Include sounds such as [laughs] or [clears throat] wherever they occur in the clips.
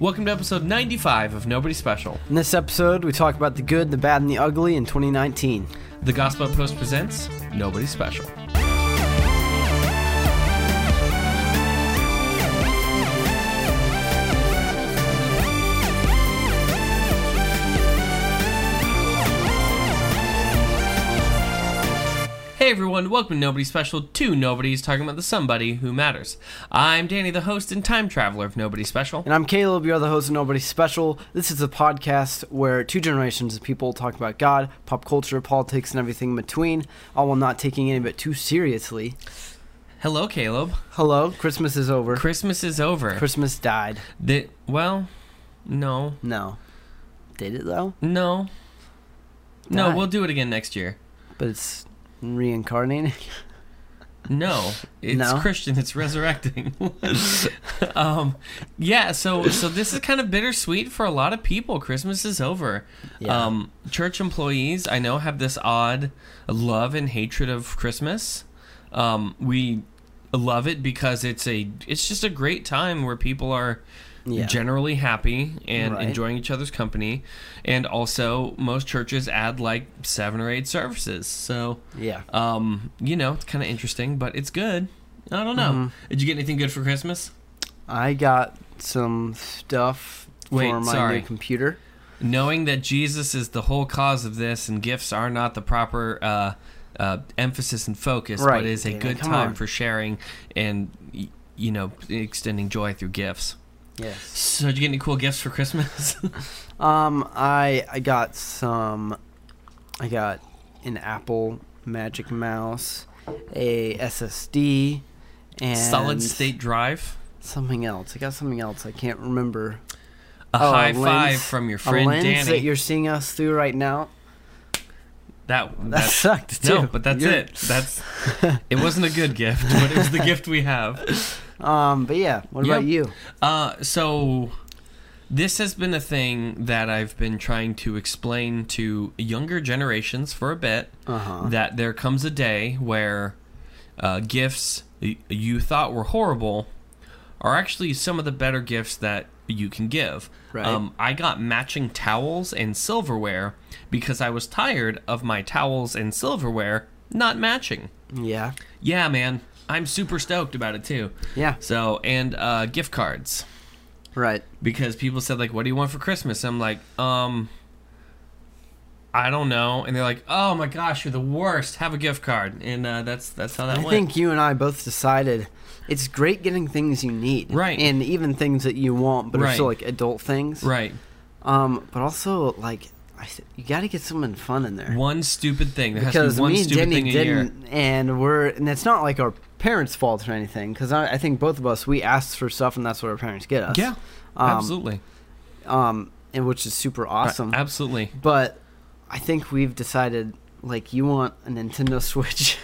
Welcome to episode 95 of Nobody Special. In this episode, we talk about the good, the bad, and the ugly in 2019. The Gospel Outpost presents Nobody Special. Hey everyone, welcome to Nobody Special. Two Nobodies talking about the somebody who matters. I'm Danny, the host and time traveler of Nobody Special. And I'm Caleb, you're the host of Nobody Special. This is a podcast where two generations of people talk about God, pop culture, politics, and everything in between, all while not taking any of it too seriously. Hello, Caleb. Hello, Christmas is over. Christmas is over. Christmas died. The, well, no, No. Did it though? no, no. Died. We'll do it again next year. But it's reincarnating. No, it's No? Christian. It's resurrecting. [laughs] um, yeah. So, so this is kind of bittersweet for a lot of people. Christmas is over. Yeah. Um, church employees, I know, have this odd love and hatred of Christmas. Um, we love it because it's a, it's just a great time where people are Yeah. generally happy and Right. enjoying each other's company, and also most churches add like seven or eight services. So. yeah. Um, you know, it's kind of interesting, but it's good. I don't know. Mhm. Did you get anything good for Christmas? I got some stuff Wait, for my sorry. new computer. Knowing that Jesus is the whole cause of this, and gifts are not the proper uh, uh, emphasis and focus, Right, but is a good time on. for sharing and you know extending joy through gifts. Yes. So, did you get any cool gifts for Christmas? [laughs] Um, I I got some. I got an Apple Magic Mouse, a SSD, and Solid state drive. something else. I got something else. I can't remember. A Oh, high lens- five from your friend a lens Danny. that you're seeing us through right now. that [laughs] That that sucked too. no, but that's You're- it. That's [laughs] it. Wasn't a good gift, but it was the gift we have. Um, but yeah. What about you? Uh, so this has been a thing that I've been trying to explain to younger generations for a bit. Uh huh. That there comes a day where uh, gifts you thought were horrible are actually some of the better gifts that you can give. Right. Um, I got matching towels and silverware because I was tired of my towels and silverware not matching. Yeah. Yeah, man. I'm super stoked about it too. Yeah. So, and uh, gift cards Right. because people said like, "What do you want for Christmas?" I'm like, um, I don't know, and they're like, "Oh my gosh, you're the worst. Have a gift card," and uh, that's that's how that I went. I think you and I both decided it's great getting things you need, Right. And even things that you want, but are still like adult things, right, Um, but also like I, th- you got to get something fun in there one stupid thing. There has to because be one me and stupid Denny thing didn't, and we're and it's not like our parents' fault or anything because I, I think both of us we asked for stuff and that's what our parents get us. Yeah, um, absolutely, Um, and which is super awesome. Absolutely. but I think we've decided like you want a Nintendo Switch.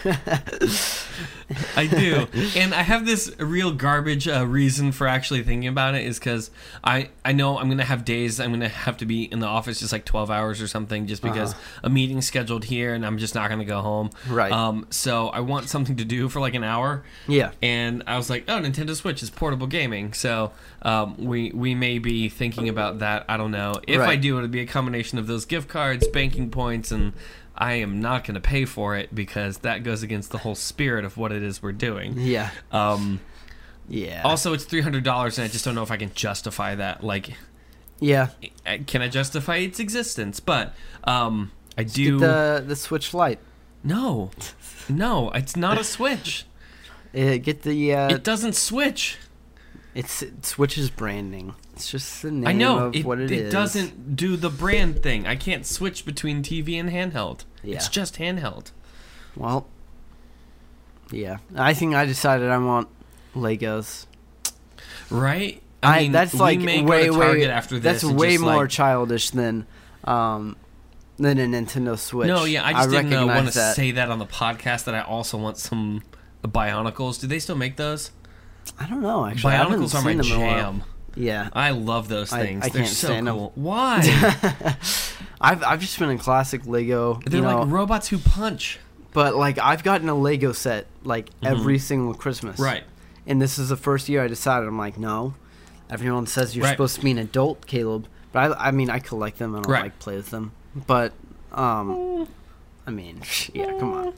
I do, [laughs] and I have this real garbage uh, reason for actually thinking about it is because I I know I'm gonna have days I'm gonna have to be in the office just like 12 hours or something just because a meeting's scheduled here and I'm just not gonna go home. Right. Um. So I want something to do for like an hour. yeah. And I was like, oh, Nintendo Switch is portable gaming, so um, we we may be thinking about that. I don't know. If I do, it'll be a combination of those gift cards, banking points, and I am not going to pay for it because that goes against the whole spirit of what it is we're doing. Yeah. Um, Yeah. also, it's three hundred dollars, and I just don't know if I can justify that. Like, yeah. Can I justify its existence? But um, I Get do. the the Switch Lite. No, no, it's not a Switch. [laughs] Uh, get the uh, It doesn't switch. it's it Switch's branding. It's just the name I know of it, what it it is. doesn't do the brand thing. I can't switch between TV and handheld. It's just handheld. Well, yeah. I think I decided I want Legos. Right? I, mean, that's like way go to Target way. after this. that's way more like- childish than um than a Nintendo Switch. no, yeah, I just didn't uh, want to say that on the podcast that I also want some Bionicles. Do they still make those? I don't know. Actually, I Bionicles are my seen in a while. jam. Yeah, I love those things. I They're can't so stand cool. [laughs] Why? I've I've just been in classic Lego. They're you know, like robots who punch. but like I've gotten a Lego set like every single Christmas. Mm-hmm. Right. And this is the first year I decided I'm like, no, everyone says you're Right. supposed to be an adult, Caleb. But I, I mean, I collect them. And I Right. like play with them. But, um, I mean, [laughs] yeah, come on.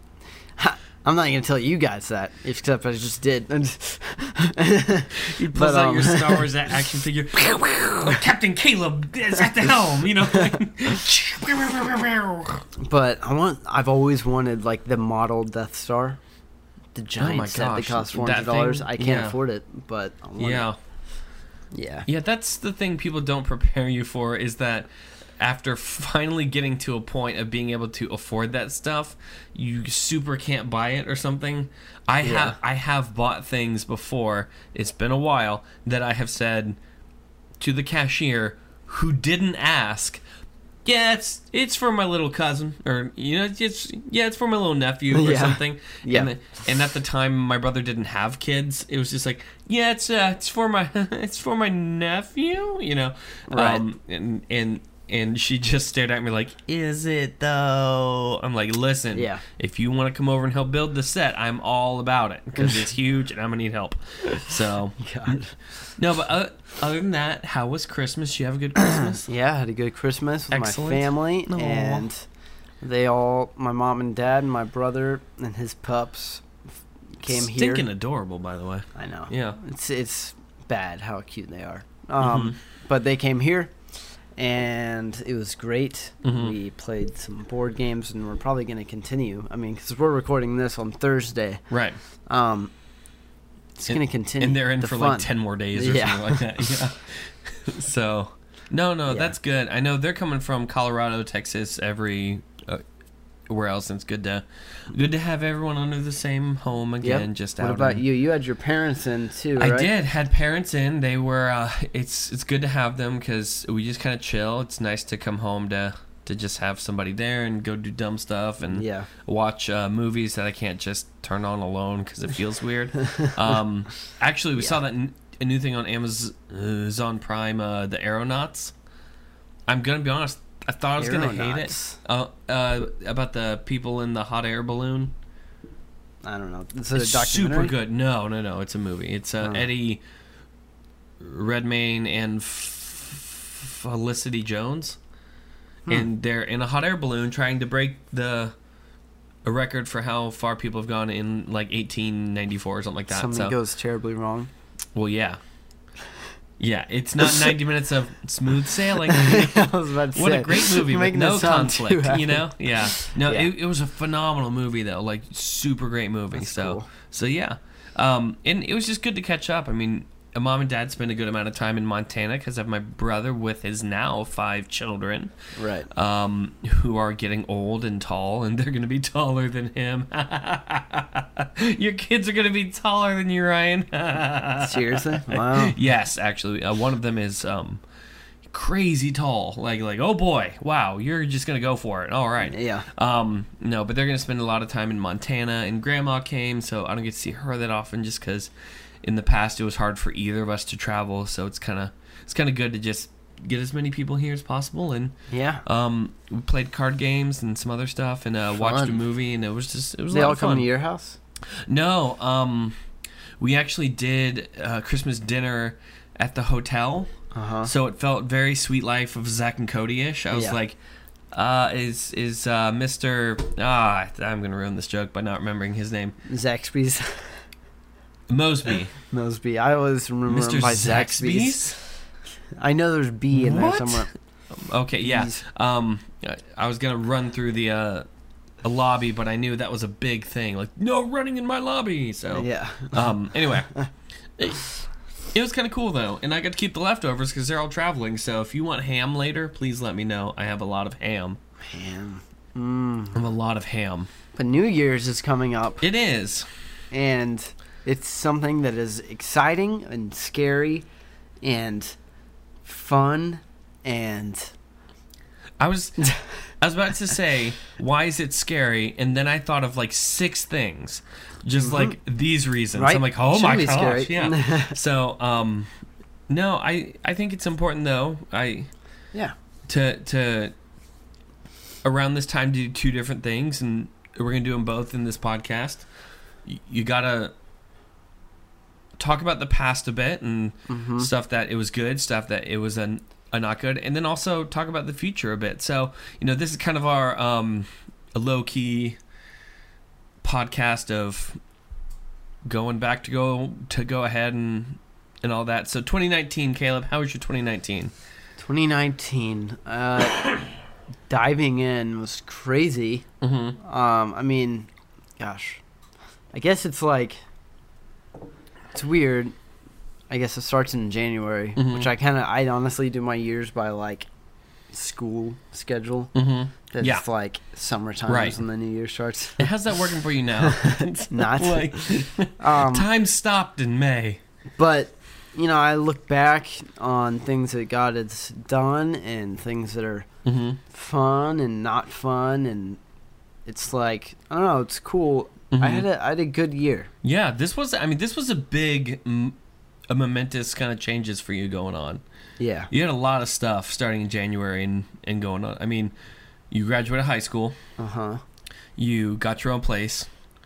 I'm not gonna tell you guys that, except I just did. [laughs] [laughs] You pull out um, your Star Wars action [laughs] figure. Captain Caleb is at the helm. You know. but I want. I've always wanted like the model Death Star, the giant Oh my set that costs four that dollars. I can't Yeah. afford it, but I want yeah. it. yeah, Yeah, that's the thing people don't prepare you for is that after finally getting to a point of being able to afford that stuff, you super can't buy it or something. I Yeah. have I have bought things before. It's been a while that I have said to the cashier who didn't ask, "Yeah, it's it's for my little cousin or you know, it's yeah, it's for my little nephew or [laughs] Yeah. something." Yeah. And, the- and at the time my brother didn't have kids. It was just like, "Yeah, it's uh it's for my [laughs] it's for my nephew," you know. Right. Um and and and she just stared at me like, "Is it though?" I'm like, "Listen, Yeah. if you want to come over and help build the set, I'm all about it because it's [laughs] huge and I'm gonna need help." So God. no, but uh, other than that, how was Christmas? Did you have a good Christmas? [clears throat] Yeah, I had a good Christmas with Excellent. my family, Aw. and they all, my mom and dad, and my brother and his pups, came here. Stinking here. adorable, by the way. I know. Yeah. It's it's bad how cute they are. Um, Mhm. but they came here, and it was great. Mhm. We played some board games, and we're probably going to continue. I mean, because we're recording this on Thursday. Right. Um, it's going to continue. And they're in the for fun. like 10 more days or Yeah. something like that. [laughs] Yeah. so, no, no, Yeah. that's good. I know they're coming from Colorado, Texas, every where else and it's good to good to have everyone under the same home Yep. again just What about you? You had your parents in too, I did had parents in. They were. Uh, it's it's good to have them because we just kind of chill. It's nice to come home to to just have somebody there and go do dumb stuff and Yeah. watch uh, movies that I can't just turn on alone because it feels weird. [laughs] um, actually, we saw that n- a new thing on Amazon Prime, uh, the Aeronauts. I'm gonna be honest. I thought I was gonna hate it. Aeronauts. Uh, uh, about the people in the hot air balloon. I don't know. It's a It's super good. No, no, no. It's a movie. It's uh, Oh. Eddie Redmayne and F- Felicity Jones, Hmm. and they're in a hot air balloon trying to break the a record for how far people have gone in like 1894 or something like that. Something so, goes terribly wrong. well, yeah, yeah. It's not 90 minutes of smooth sailing. [laughs] I was about to What say, a great [laughs] movie with no this sound too conflict, you know? Yeah. No, Yeah. It, it was a phenomenal movie though, like super great movie. That's so cool. so yeah. Um and it was just good to catch up. I mean, mom and dad spend a good amount of time in Montana cuz I have my brother with his now five children Right. um who are getting old and tall and they're going to be [laughs] taller than him. [laughs] Your kids are going to be taller than you, Ryan. [laughs] Seriously? Wow. Yes, actually, uh, one of them is um, crazy tall. Like, like, oh boy, wow, you're just gonna go for it. All right. Yeah. Um, no, but they're gonna spend a lot of time in Montana, and Grandma came, so I don't get to see her that often, just because in the past it was hard for either of us to travel. So it's kind of it's kind of good to just get as many people here as possible, and Yeah. um, we played card games and some other stuff, and uh, watched a movie, and it was just it was They a lot all come to your house? No, um, we actually did uh, Christmas dinner at the hotel, Uh huh. so it felt very Suite Life of Zack and Cody ish. I was Yeah. like, uh, is is uh, Mister? Ah, I'm gonna ruin this joke by not remembering his name. Zaxby's. [laughs] Moseby, Moseby. I always remember Mister him by Zaxby's. I know there's B in What? there somewhere. Okay, yeah. Um, I- was gonna run through the uh, a lobby, but I knew that was a big thing. Like, no running in my lobby. So Yeah. Um. Anyway, [laughs] it, it was kind of cool though, and I got to keep the leftovers because they're all traveling. So if you want ham later, please let me know. I have a lot of ham. Man. Mm. I have a lot of ham. But New Year's is coming up, It is. and it's something that is exciting and scary and fun and I was. I was about to say, why is it scary? And then I thought of like six things, just like these reasons. Mm-hmm. Right. I'm like, oh my gosh, scary. yeah. [laughs] so, um, no, I I think it's important though. I yeah. to to around this time do two different things and we're gonna do them both in this podcast you, you gotta talk about the past a bit and Mm-hmm. stuff that it was good, stuff that it was a, a not good, and then also talk about the future a bit. So you know, this is kind of our um, a low key podcast of going back to go to go ahead and and all that. So 2019, Caleb, how was your 2019? 2019. Uh, [coughs] diving in was crazy. Mm-hmm. Um, I mean, gosh, I guess it's like it's weird. I guess it starts in January, Mhm. which I kind of I honestly do my years by like school schedule. Mm-hmm. It's Yeah. like summertime Right. when the new year starts. How's that working for you now? [laughs] It's [laughs] not. like Um, time stopped in May. but you know, I look back on things that God has done and things that are Mm-hmm. fun and not fun, and it's like I don't know, it's cool. I Mhm. had a I had a good year. Yeah, this was. I mean, this was a big, a momentous kind of changes for you going on. Yeah. You had a lot of stuff starting in January and and going on. I mean, you graduated high school. Uh huh. You got your own place.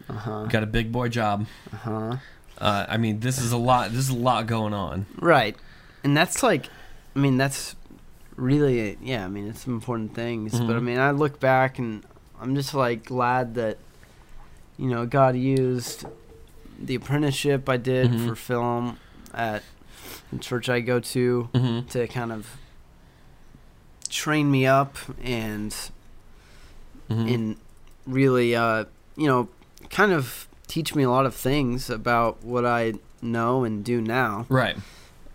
Uh huh. Got a big boy job. Uh huh. Uh, I mean, this is a lot. This is a lot going on. Right. And that's like, I mean, that's really, yeah, I mean, it's some important things. But I Mhm. mean, I look back and I'm just like glad that, you know, God used the apprenticeship I did Mhm. for film at the church I go to Mm-hmm. to kind of train me up and Mm-hmm. and really uh you know kind of teach me a lot of things about what I know and do now right.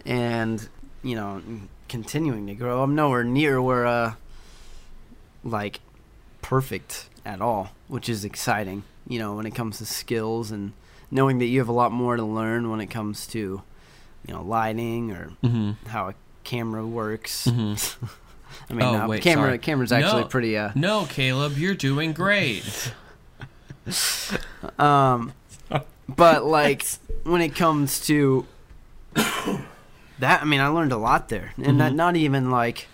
and you know continuing to grow I'm nowhere near where uh like perfect at all which is exciting you know when it comes to skills and knowing that you have a lot more to learn when it comes to you know lighting or Mm-hmm. how a camera works [laughs] Mm-hmm. I mean Oh, no, wait, camera sorry. camera's actually No. pretty uh No, Caleb, you're doing great. [laughs] Um, but like when it comes to [coughs] that, I mean, I learned a lot there, and that Mhm. not even like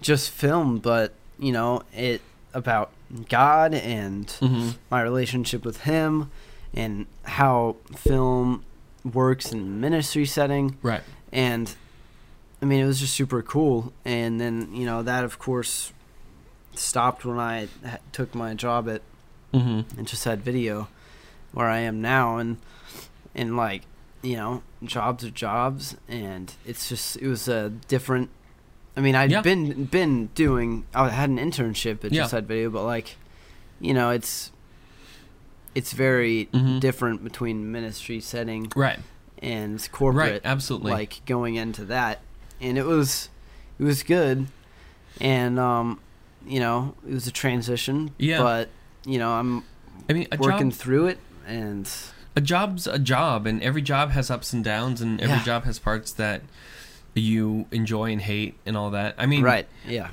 just film, but you know, it about God and Mm-hmm. my relationship with Him, and how film works in ministry setting, Right. and I mean, it was just super cool. And then you know that, of course, stopped when I ha- took my job at Mm-hmm. and just had video where I am now and and like you know jobs are jobs and it's just it was a different I mean I'd Yeah. been been doing I had an internship at Yeah. just had video but like you know it's it's very Mhm. different between ministry setting Right. and corporate, Right. Absolutely. like going into that and it was it was good and um you know it was a transition Yeah. but you know i'm I mean, working job, through it and a job's a job, and every job has ups and downs, and every Yeah. job has parts that you enjoy and hate, and all that. I mean, right yeah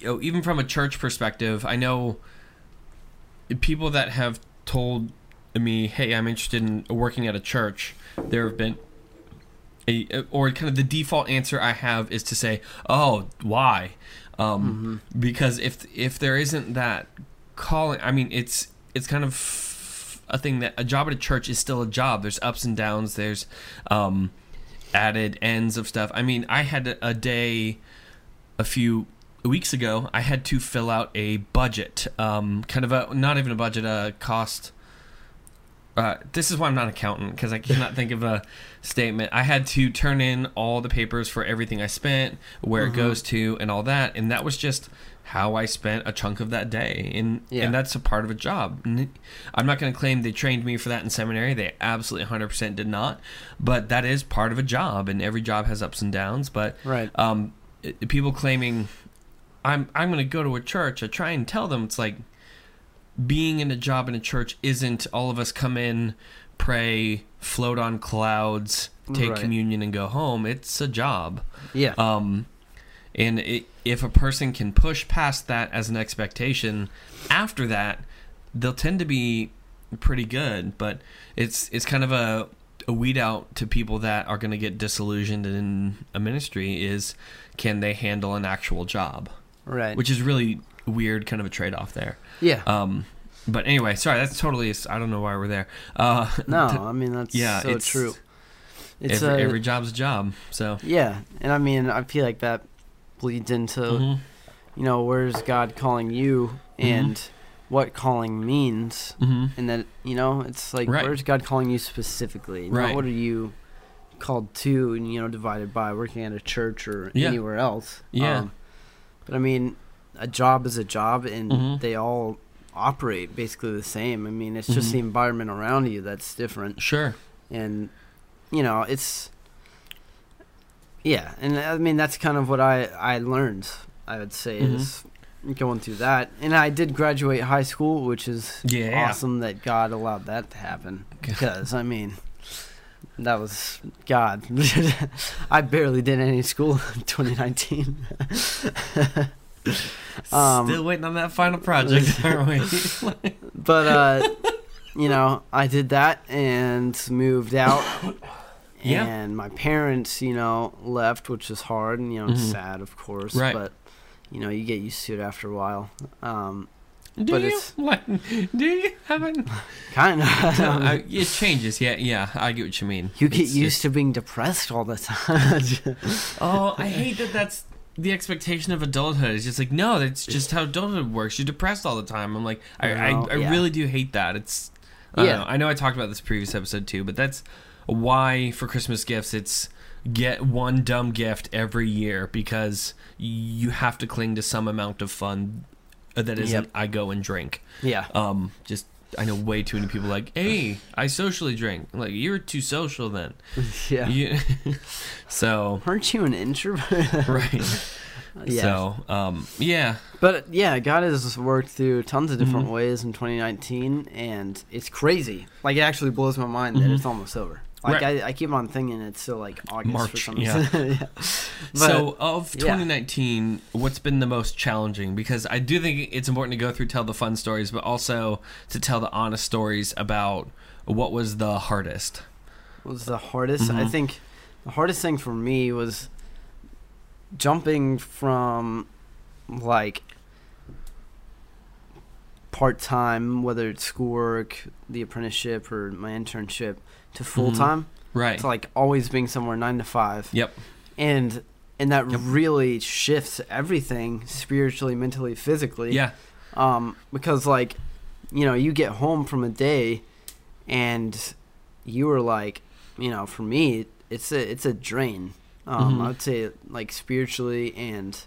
you know, even from a church perspective, I know people that have told me, "Hey, I'm interested in working at a church." There have been a, or kind of the default answer I have is to say, "Oh, why?" Um, Because if if there isn't that calling, I mean, it's it's kind of a thing that a job at a church is still a job. There's ups and downs. There's um, added ends of stuff. I mean, I had a, day a few weeks ago. I had to fill out a budget, um, kind of a not even a budget, a cost. Uh, this is why I'm not an accountant because I cannot think of a statement. I had to turn in all the papers for everything I spent, where it Mhm. goes to, and all that, and that was just how I spent a chunk of that day, and Yeah. and that's a part of a job. I'm not going to claim they trained me for that in seminary. They absolutely 100% did not, but that is part of a job, and every job has ups and downs. But right um, it- people claiming I'm I'm going to go to a church. I try and tell them it's like being in a job in a church isn't all of us come in, pray, float on clouds, take Right. communion, and go home. It's a job. yeah Um, and it, if a person can push past that as an expectation, after that, they'll tend to be pretty good. But it's it's kind of a a weed out to people that are going to get disillusioned in a ministry is can they handle an actual job, right which is really weird, kind of a trade off there. yeah Um, but anyway, sorry. That's totally. I don't know why we're there. Uh, [laughs] No, I mean that's yeah, so it's true. It's every, a, every job's a job. So. yeah, and I mean I feel like that bleeds into Mhm. you know where's God calling you and what calling means, Mhm. and that you know it's like Right. where's God calling you specifically? Not Right. what are you called to, and you know divided by working at a church or Yeah. anywhere else. Yeah. Um, but I mean, a job is a job, and Mhm. they all operate basically the same. I mean, it's just Mhm. the environment around you that's different, Sure. and you know, it's yeah, and I mean that's kind of what I I learned. I would say Mhm. is going through that, and I did graduate high school, which is Yeah. awesome that God allowed that to happen. [laughs] Because I mean, that was God. [laughs] I barely did any school in [laughs] 2019. Um, Still waiting on that final project, [laughs] aren't we? but uh, you know, I did that and moved out. [coughs] Yeah. And my parents, you know, left, which is hard and you know, Mhm. sad, of course. Right. But you know, you get used to it after a while. Um, do But you? it's- [laughs] Like, do you? Haven't? kind of. I, it changes. Yeah, yeah. I get what you mean. you get It's used just- to being depressed all the [laughs] time. Oh, I hate that. That's the expectation of adulthood. is just like no, that's just how adulthood works. You're depressed all the time. I'm like, I, I, I yeah. really do hate that. It's. I Yeah. Know, I know I talked about this previous episode too, but that's why for Christmas gifts it's get one dumb gift every year because you have to cling to some amount of fun that isn't Yep. I go and drink. yeah. Um, just I know way too many people like, hey, I socially drink. Like you're too social then. [laughs] Yeah. You, [laughs] so Aren't you an introvert? [laughs] right. yeah. So um, yeah. But yeah, God has worked through tons of different Mhm. ways in 2019, and it's crazy. Like it actually blows my mind that Mhm. it's almost over. Like Right. I, I keep on thinking it's still like August for some reason. [laughs] yeah. But, so of yeah. 2019, what's been the most challenging? Because I do think it's important to go through tell the fun stories, but also to tell the honest stories about what was the hardest. What was the hardest. I Mhm. think the hardest thing for me was jumping from like part time, whether it's schoolwork, the apprenticeship, or my internship, to full time. Right. to like always being somewhere nine to five. Yep. And and that Yep. really shifts everything spiritually, mentally, physically. Yeah. Um, because like, you know, you get home from a day, and you are like, you know, for me, it's a it's a drain. Um, Mhm. I would say like spiritually and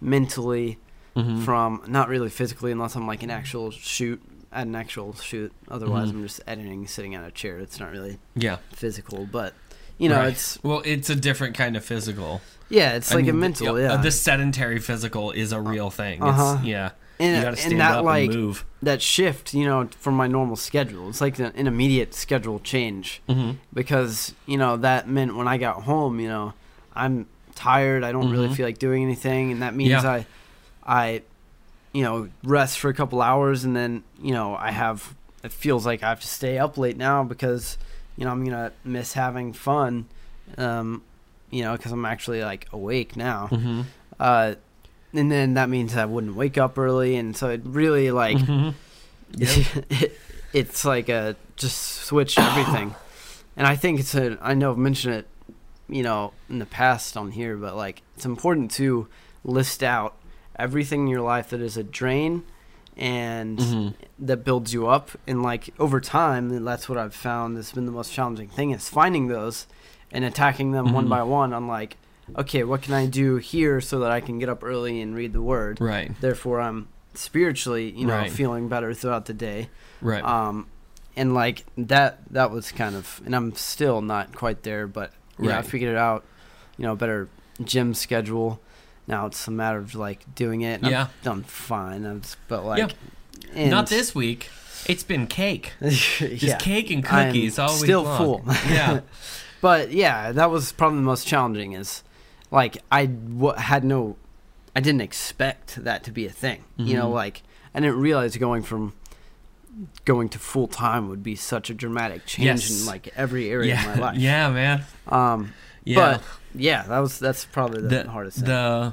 mentally Mhm. from not really physically unless I'm like an actual shoot at an actual shoot. Otherwise, Mhm. I'm just editing, sitting on a chair. It's not really yeah. physical, but you know, Right. it's Well, it's a different kind of physical. yeah, it's I like mean, a the- mental, yeah, yeah. The sedentary physical is a real thing. Uh-huh. It's, yeah. and, you got to stand and that up like and move. that shift, you know, from my normal schedule. It's like an, immediate schedule change hmm because you know that meant when I got home, you know, I'm tired. I don't really Mhm. feel like doing anything, and that means Yeah. I, I, you know, rest for a couple hours, and then you know I have. It feels like I have to stay up late now because you know I'm gonna miss having fun. Um, you know, because I'm actually like awake now. hmm Uh, and then that means I wouldn't wake up early, and so it really like hmm [laughs] it, it's like a just switch [coughs] everything. And I think it's a I know I've mentioned it, you know, in the past on here, but like it's important to list out everything in your life that is a drain and Mhm. that builds you up and like over time that's what I've found has been the most challenging thing is finding those and attacking them one Mhm. by one on like okay, what can I do here so that I can get up early and read the word? Right. Therefore I'm spiritually, you know, Right. feeling better throughout the day. Right. Um and like that that was kind of and I'm still not quite there, but you know, I figured it out, you know, better gym schedule. Now it's a matter of like doing it. and Yeah. I've done fine. I'm just, but like Yeah. and- Not this week. It's been cake. [laughs] Just yeah. cake and I'm cookies all week still long. full. yeah. [laughs] But yeah, that was probably the most challenging. Is like I w- had no, I didn't expect that to be a thing. You know, Mhm. like I didn't realize going from going to full time would be such a dramatic change Yes. in like every area Yeah. of my [laughs] life. Yeah, man. Um, Yeah. but yeah, that was that's probably the, the hardest thing. the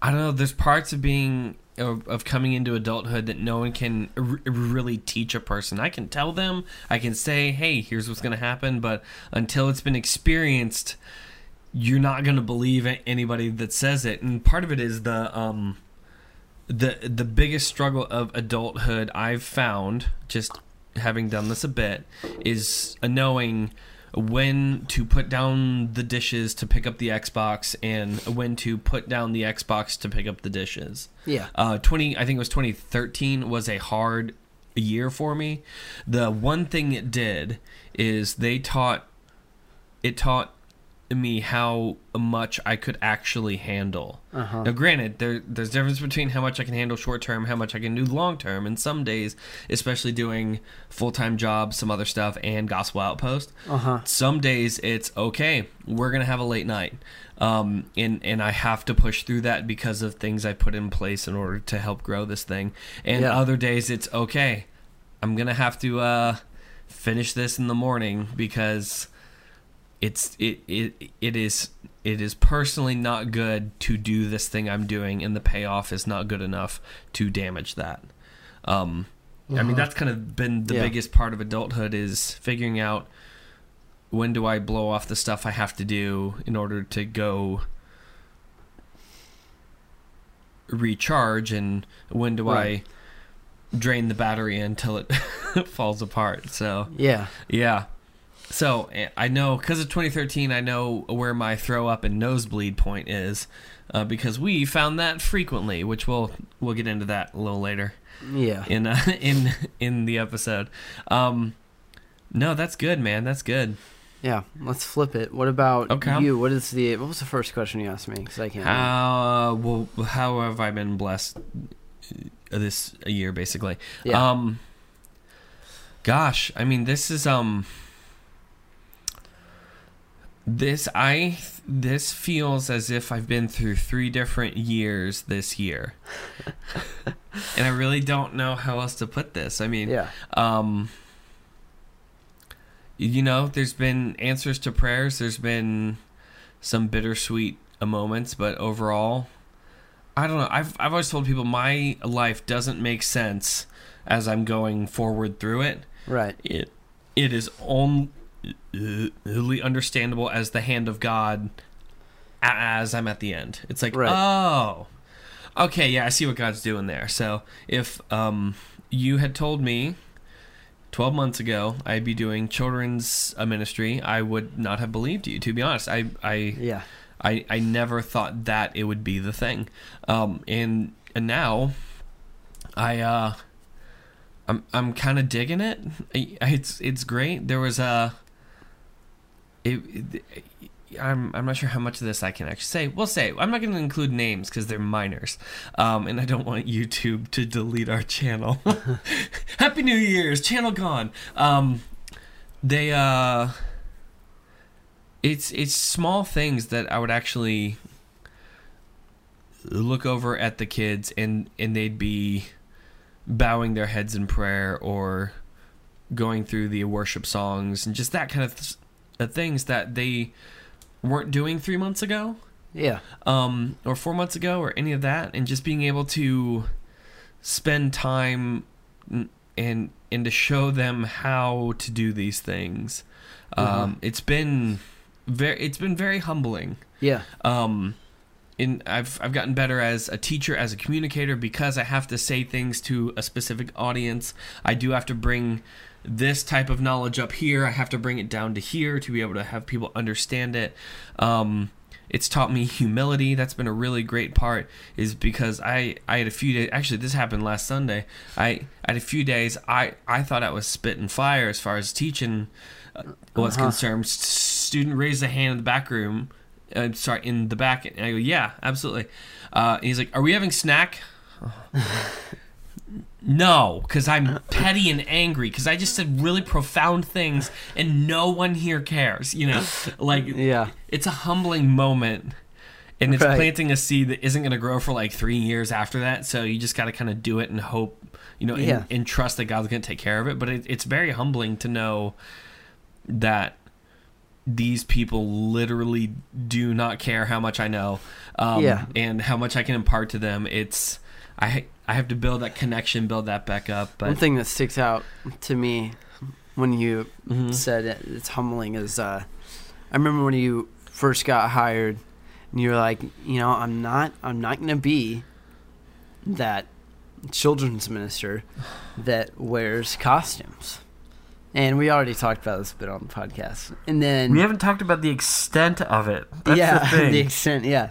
I don't know. There's parts of being of, of coming into adulthood that no one can r- really teach a person. I can tell them, I can say, "Hey, here's what's going to happen," but until it's been experienced, you're not going to believe anybody that says it. And part of it is the um the the biggest struggle of adulthood I've found just having done this a bit is a knowing when to put down the dishes to pick up the Xbox and when to put down the Xbox to pick up the dishes. Yeah. Uh, 20, I think it was 2013 was a hard year for me. The one thing it did is they taught, it taught me how much I could actually handle. Uh-huh. Now, granted, there there's difference between how much I can handle short term, how much I can do long term, and some days, especially doing full time jobs, some other stuff, and Gospel Outpost. Uh-huh. Some days it's okay. We're gonna have a late night, um, and and I have to push through that because of things I put in place in order to help grow this thing. And Yeah. other days it's okay. I'm gonna have to uh, finish this in the morning because it's it, it it is it is personally not good to do this thing I'm doing and the payoff is not good enough to damage that. Um I mean Uh-huh. that's kind of been the Yeah. biggest part of adulthood is figuring out when do I blow off the stuff I have to do in order to go recharge and when do Right. I drain the battery until it [laughs] falls apart. So Yeah. yeah. So eh, I know because of 2013, I know where my throw up and nosebleed point is, uh, because we found that frequently, which we'll we'll get into that a little later Yeah. in uh, [laughs] in in the episode. Um, no, that's good, man. That's good. Yeah. Let's flip it. What about Okay. you? What is the what was the first question you asked me? Because I can't. How uh, well? How have I been blessed uh, this year, basically? Yeah. Um, gosh, I mean, this is um, this I this feels as if I've been through three different years this year, [laughs] and I really don't know how else to put this. I mean, yeah. um you know there's been answers to prayers there's been some bittersweet moments but overall i don't know i've i've always told people my life doesn't make sense as i'm going forward through it Right. it it is only understandable as the hand of god as i'm at the end it's like Right. oh okay yeah i see what god's doing there so if um you had told me 12 months ago i'd be doing children's uh, ministry i would not have believed you to be honest i i Yeah. I, I never thought that it would be the thing. Um, and and now I uh I'm I'm kind of digging it. I- It's it's great. There was a it, it- I'm I'm not sure how much of this I can actually say. We'll say I'm not going to include names because they're minors, um, and I don't want YouTube to delete our channel. [laughs] Happy New Year's, channel gone. Um, they uh it's it's small things that I would actually look over at the kids and and they'd be bowing their heads in prayer or going through the worship songs and just that kind of th- uh, things that they weren't doing 3 months ago Yeah. um, or four months ago or any of that, and just being able to spend time and and to show them how to do these things. Um, Uh-huh. It's been very it's been very humbling. Yeah. Um, in I've I've gotten better as a teacher, as a communicator, because I have to say things to a specific audience. I do have to bring this type of knowledge up here. I have to bring it down to here to be able to have people understand it. Um, it's taught me humility. That's been a really great part. Is because I I had a few days. Actually, this happened last Sunday. I, I had a few days. I I thought I was spitting fire as far as teaching uh, was Uh-huh. concerned. S- Student raised a hand in the back room. Uh, sorry, in the back, and I go, yeah, absolutely. Uh, he's like, "Are we having snack?" [laughs] [laughs] no, because I'm petty and angry because I just said really profound things, and no one here cares. You know, like Yeah. it's a humbling moment and it's Right. planting a seed that isn't going to grow for like three years after that so you just got to kind of do it and hope you know and, Yeah. and trust that god's going to take care of it but it, it's very humbling to know that these people literally do not care how much i know um, Yeah. and how much I can impart to them. It's I I have to build that connection, build that back up. But One thing that sticks out to me when you Mhm. said it, it's humbling is uh, I remember when you first got hired and you were like, you know, I'm not I'm not gonna be that children's minister that wears costumes. And we already talked about this a bit on the podcast. And then we haven't talked about the extent of it. That's yeah, [laughs] the thing. extent, yeah.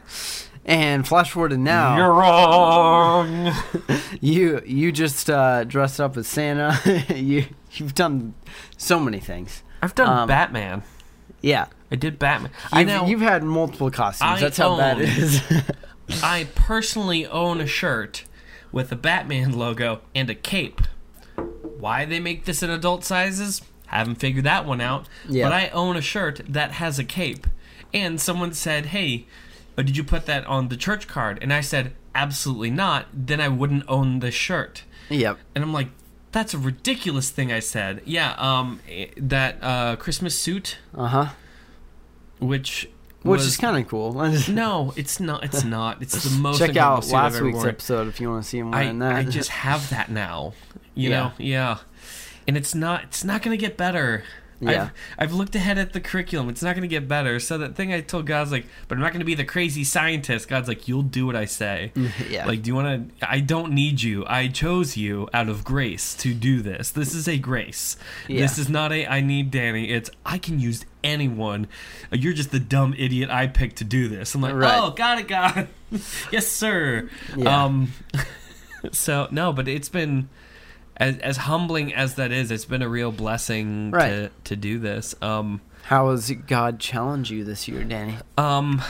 And flash forward to now, You're wrong. [laughs] you you just uh, dressed up as Santa. [laughs] you you've done so many things. I've done Um, Batman. Yeah, I did Batman. I You've, know. you've had multiple costumes. I That's how bad it is. [laughs] I personally own a shirt with a Batman logo and a cape. Why they make this in adult sizes? Haven't figured that one out. Yeah. But I own a shirt that has a cape. And someone said, "Hey, uh, did you put that on the church card?" And I said, "Absolutely not. Then I wouldn't own this shirt." yep. And I'm like, "That's a ridiculous thing." I said, "Yeah, um, eh, that uh, Christmas suit, Uh huh. which Which was is kind of cool. [laughs] no, it's not. It's not. It's the most Check out uncomfortable suit I've last week's worn. episode if you want to see him I, wearing that. I just have that now. You Yeah. know, yeah. And it's not it's not gonna get better. Yeah. I've, I've looked ahead at the curriculum. It's not gonna get better. So that thing I told God's like, but I'm not gonna be the crazy scientist. God's like, you'll do what I say. [laughs] yeah. Like, do you want to? I don't need you. I chose you out of grace to do this. This is a grace. Yeah. This is not a I need Danny. It's I can use anyone. You're just the dumb idiot I picked to do this. I'm like, Right. oh, got it, God. [laughs] yes, sir. Yeah. Um. [laughs] so no, but it's been as as humbling as that is. It's been a real blessing to Right. to do this. Um. How has God challenged you this year, Danny? Um.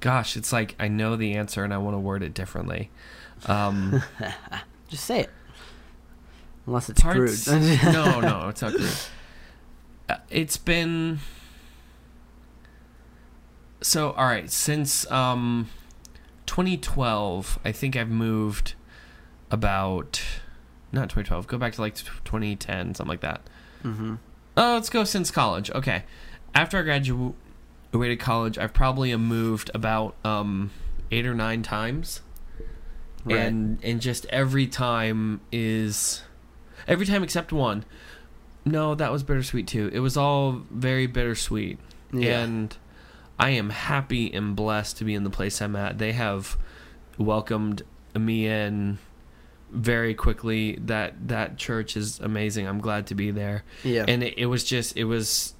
Gosh, it's like I know the answer and I want to word it differently. Um, [laughs] Just say it. Unless it's parts. crude. [laughs] no, [laughs] no, it's not crude. Uh, It's been so. All right, since um, 2012, I think I've moved about not 2012. Go back to like 2010, something like that. mm-hmm. Oh, let's go since college. Okay. After I graduated college, I've probably moved about um, eight or nine times. Right. And and just every time is every time except one. No, that was bittersweet too. It was all very bittersweet. Yeah. And I am happy and blessed to be in the place I'm at. They have welcomed me in very quickly. That that church is amazing. I'm glad to be there yeah. and it, it was just it was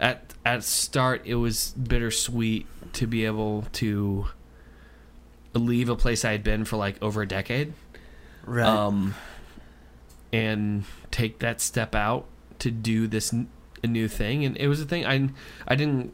at at start it was bittersweet to be able to leave a place I had been for like over a decade right. um and take that step out to do this n- a new thing and it was a thing I I didn't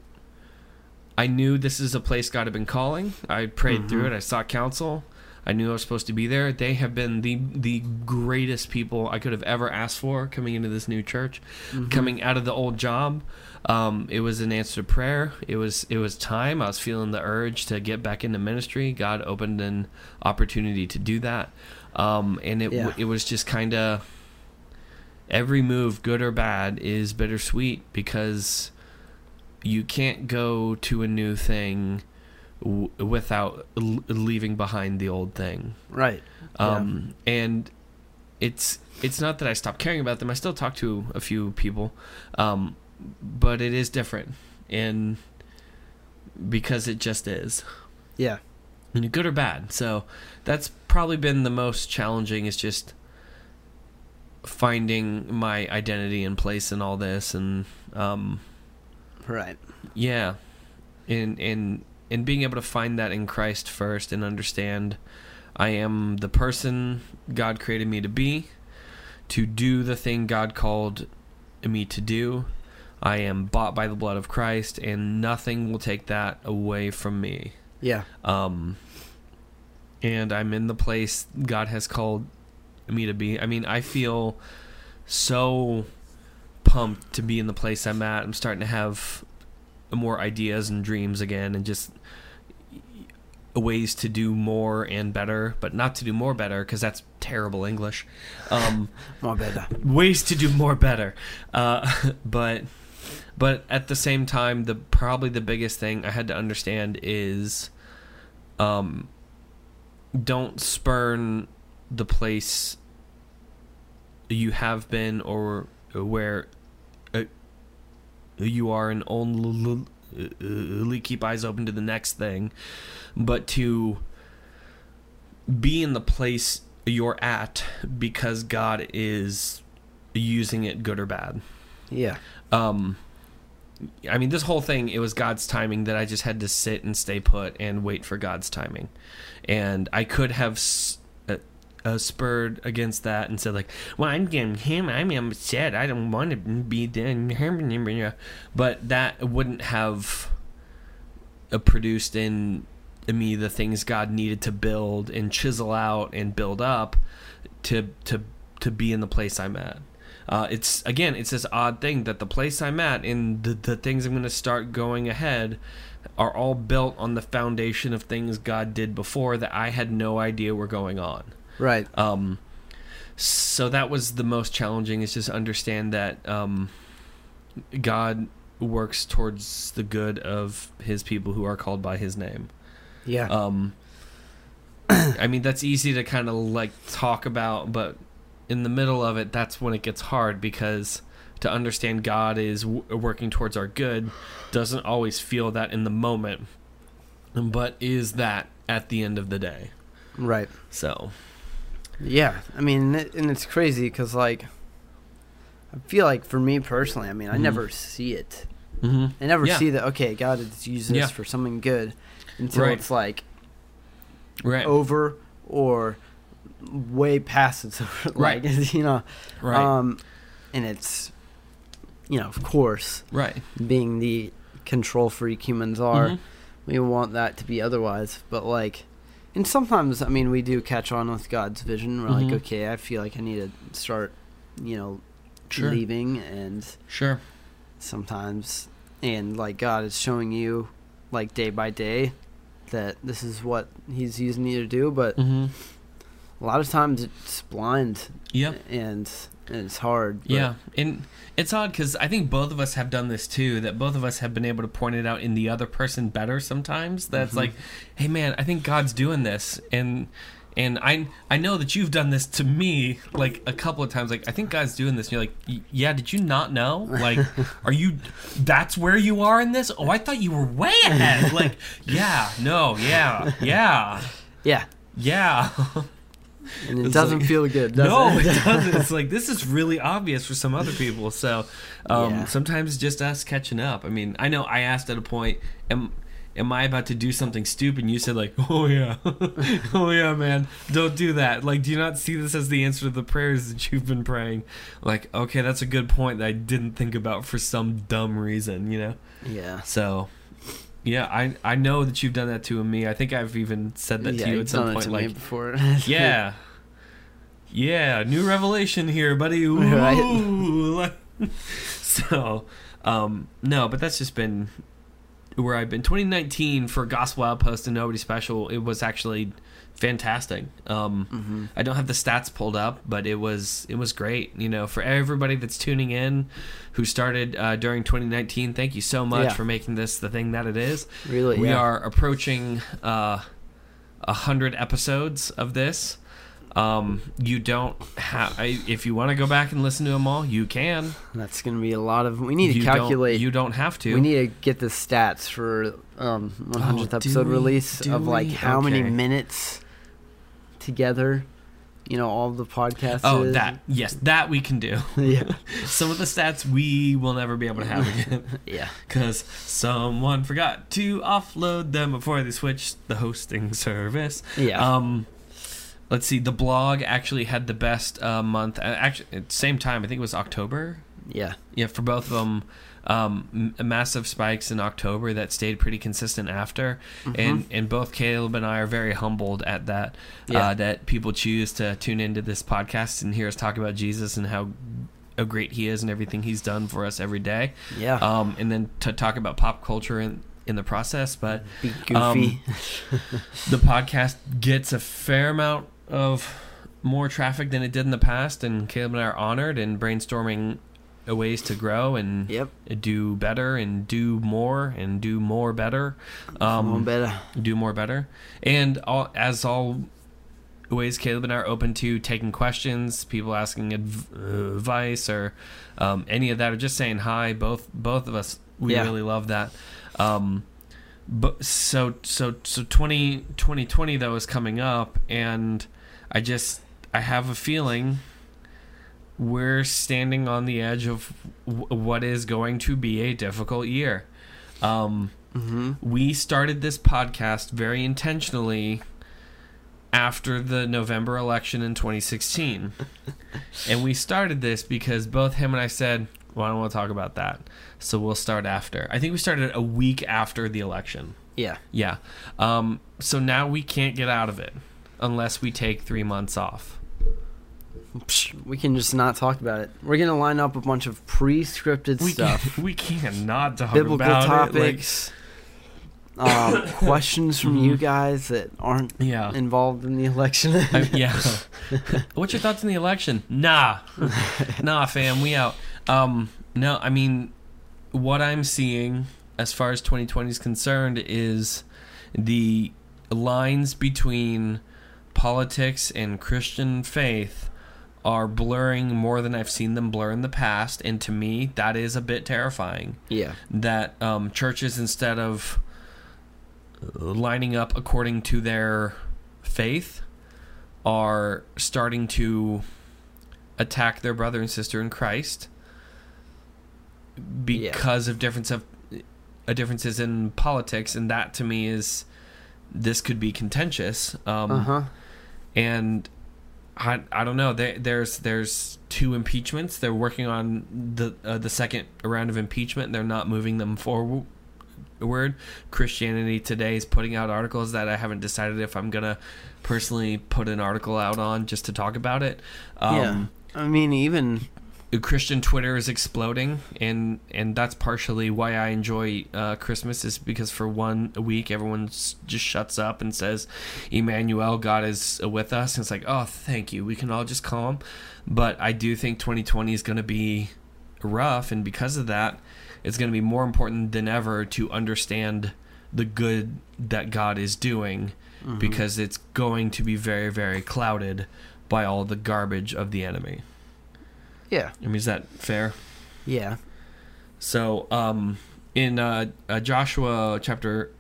I knew this is a place God had been calling I prayed through Mhm. it I sought counsel I knew I was supposed to be there. They have been the the greatest people I could have ever asked for coming into this new church Mhm. coming out of the old job. Um, it was an answer to prayer. It was it was time. I was feeling the urge to get back into ministry. God opened an opportunity to do that, um, and it Yeah. it was just kind of every move, good or bad, is bittersweet because you can't go to a new thing w- without l- leaving behind the old thing. Right. Um, and it's it's not that I stopped caring about them. I still talk to a few people, um, but it is different, and because it just is, Yeah. know, good or bad. So that's probably been the most challenging. Is just finding my identity and place in all this, and um, Right. yeah, and and and being able to find that in Christ first and understand I am the person God created me to be, to do the thing God called me to do. I am bought by the blood of Christ, and nothing will take that away from me. Yeah. Um, and I'm in the place God has called me to be. I mean, I feel so pumped to be in the place I'm at. I'm starting to have more ideas and dreams again, and just ways to do more and better, but not to do more better because that's terrible English. Um, [laughs] More better. ways to do more better, uh, [laughs] but but at the same time, the probably the biggest thing I had to understand is, um, don't spurn the place you have been or where uh, you are, and only keep eyes open to the next thing, but to be in the place you're at because God is using it good or bad. Yeah. Um I mean this whole thing it was God's timing that I just had to sit and stay put and wait for God's timing. And I could have s- uh, spurred against that and said like, "Well, I'm getting him. I'm upset. I don't want to be there." But that wouldn't have uh, produced in me the things God needed to build and chisel out and build up to to to be in the place I'm at. Uh, it's again, it's this odd thing that the place I'm at and the, the things I'm going to start going ahead are all built on the foundation of things God did before that I had no idea were going on. Right. Um, so that was the most challenging is just understand that um, God works towards the good of His people who are called by His name. Yeah. Um, I mean, that's easy to kind of like talk about, but in the middle of it, that's when it gets hard because to understand God is w- working towards our good doesn't always feel that in the moment, but is that at the end of the day. right. So, Yeah. I mean, and it's crazy because like, I feel like for me personally, I mean, I Mhm. never see it. mm-hmm. I never Yeah. see that. Okay, God is using this for something good, until Right. it's like right, over or way past its over. [laughs] Right. Like, you know. right, Um, and it's, you know, of course, right. being the control freak humans are, Mhm. we want that to be otherwise. But like, and sometimes, I mean, we do catch on with God's vision. We're Mhm. like, okay, I feel like I need to start, you know, Sure. leaving, and Sure. sometimes, and like God is showing you, like day by day, that this is what He's using you to do. But Mm-hmm. a lot of times it's blind Yep. and it's hard. but- Yeah, and it's odd because I think both of us have done this too. That both of us have been able to point it out in the other person better sometimes. That's Mhm. like, hey man, I think God's doing this, and and I I know that you've done this to me like a couple of times. Like I think God's doing this. And you're like, yeah, did you not know? Like, [laughs] are you? That's where you are in this? Oh, I thought you were way ahead. Like, yeah, no, yeah, yeah, Yeah. yeah. [laughs] And it doesn't like- feel good, does no, it? it [laughs] doesn't. It's like this is really obvious for some other people. So um, Yeah. sometimes just us catching up. I mean, I know I asked at a point, am am I about to do something stupid? And you said like, [laughs] oh yeah, [laughs] oh yeah, man, don't do that. Like, do you not see this as the answer to the prayers that you've been praying? Like, okay, that's a good point that I didn't think about for some dumb reason, you know. yeah. So. Yeah, I I know that you've done that to me. I think I've even said that yeah, to you at some point. Like, before. [laughs] yeah. [laughs] Yeah, new revelation here, buddy. Ooh. [laughs] Right. so, um, no, but that's just been where I've been. 2019 for Gospel Outpost and Nobody Special, it was actually fantastic. Um, hmm I don't have the stats pulled up, but it was it was great. You know, for everybody that's tuning in, who started uh, during 2019, thank you so much Yeah. for making this the thing that it is. Really, We yeah. are approaching uh, a hundred episodes of this. Um, you don't have. If you want to go back and listen to them all, you can. That's gonna be a lot of. We need to you don't- calculate. you don't have to. we need to get the stats for um 100th Oh, episode we? release of like we? how many minutes together. You know, all the podcasts. oh, that yes, that we can do. [laughs] yeah. [laughs] Some of the stats we will never be able to have again [laughs] Yeah. because someone forgot to offload them before they switched the hosting service. Yeah. Um, let's see. The blog actually had the best uh, month. uh, Actually, at the same time, I think it was October. yeah. Yeah, for both of them, um, m- massive spikes in October that stayed pretty consistent after, and and both Caleb and I are very humbled at that. Yeah. Uh, that people choose to tune into this podcast and hear us talk about Jesus and how how great He is and everything He's done for us every day. Yeah. Um, and then to talk about pop culture in in the process, but um, [laughs] the podcast gets a fair amount of more traffic than it did in the past, and Caleb and I are honored and brainstorming ways to grow and Yep. do better and do more and do more better. Um, Um, better. do more better. And all, as always, Caleb and I are open to taking questions, people asking adv- uh, advice, or um, any of that, or just saying hi. Both both of us, we Yeah. really love that. Um, but so so so 20, 2020 though is coming up, and I just I have a feeling we're standing on the edge of w- what is going to be a difficult year. Um, hmm we started this podcast very intentionally after the November election in 2016. [laughs] and we started this because both him and I said, well, I don't want to talk about that. So we'll start after. I think we started a week after the election. Yeah. Yeah. Um, so now we can't get out of it unless we take three months off. Psh, We can just not talk about it. We're gonna line up a bunch of pre-scripted stuff. We, stuff, can, [laughs] we cannot talk biblical about topics, um, [laughs] questions from you guys that aren't yeah. involved in the election. I- yeah. [laughs] What's your thoughts on the election? Nah, nah, fam, we out. Um, no, I mean, what I'm seeing as far as 2020 is concerned is the lines between politics and Christian faith are blurring more than I've seen them blur in the past, and to me, that is a bit terrifying yeah. that um, churches instead of lining up according to their faith are starting to attack their brother and sister in Christ because of difference of uh, differences in politics and that to me is this could be contentious um, Uh huh. and I, I don't know. There, there's there's two impeachments. They're working on the uh, the second round of impeachment. They're not moving them forward. Christianity Today is putting out articles that I haven't decided if I'm gonna personally put an article out on just to talk about it. Um, I mean, even Christian Twitter is exploding, and and that's partially why I enjoy uh, Christmas is because for one week everyone just shuts up and says, "Emmanuel, God is with us." And it's like, oh, thank you. We can all just calm. But I do think 2020 is going to be rough, and because of that, it's going to be more important than ever to understand the good that God is doing, mhm. because it's going to be very, very clouded by all the garbage of the enemy. Yeah, I mean, is that fair? yeah, So, um, in uh, uh, Joshua chapter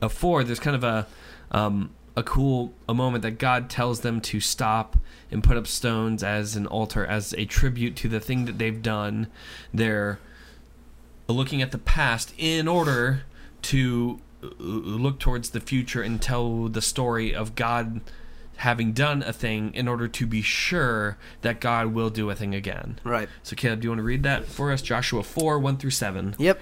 uh, four, there's kind of a um, a cool a moment that God tells them to stop and put up stones as an altar, as a tribute to the thing that they've done. They're looking at the past in order to uh, look towards the future and tell the story of God having done a thing in order to be sure that God will do a thing again. right. So, Caleb, do you want to read that for us? Joshua 4 1 through 7. Yep.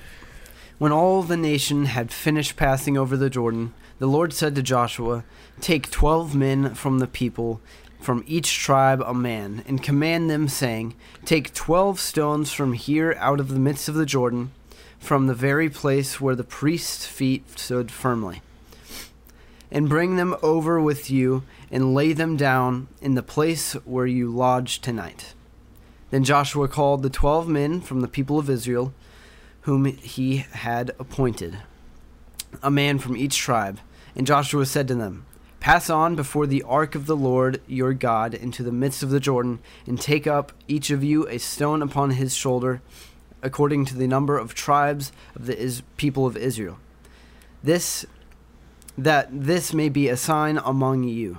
When all the nation had finished passing over the Jordan, the Lord said to Joshua, Take twelve men from the people, from each tribe a man, and command them, saying, Take twelve stones from here out of the midst of the Jordan, from the very place where the priest's feet stood firmly, and bring them over with you, and lay them down in the place where you lodge tonight. Then Joshua called the twelve men from the people of Israel whom he had appointed, a man from each tribe. And Joshua said to them, Pass on before the ark of the Lord your God into the midst of the Jordan, and take up each of you a stone upon his shoulder, according to the number of tribes of the is- people of Israel. This that this may be a sign among you.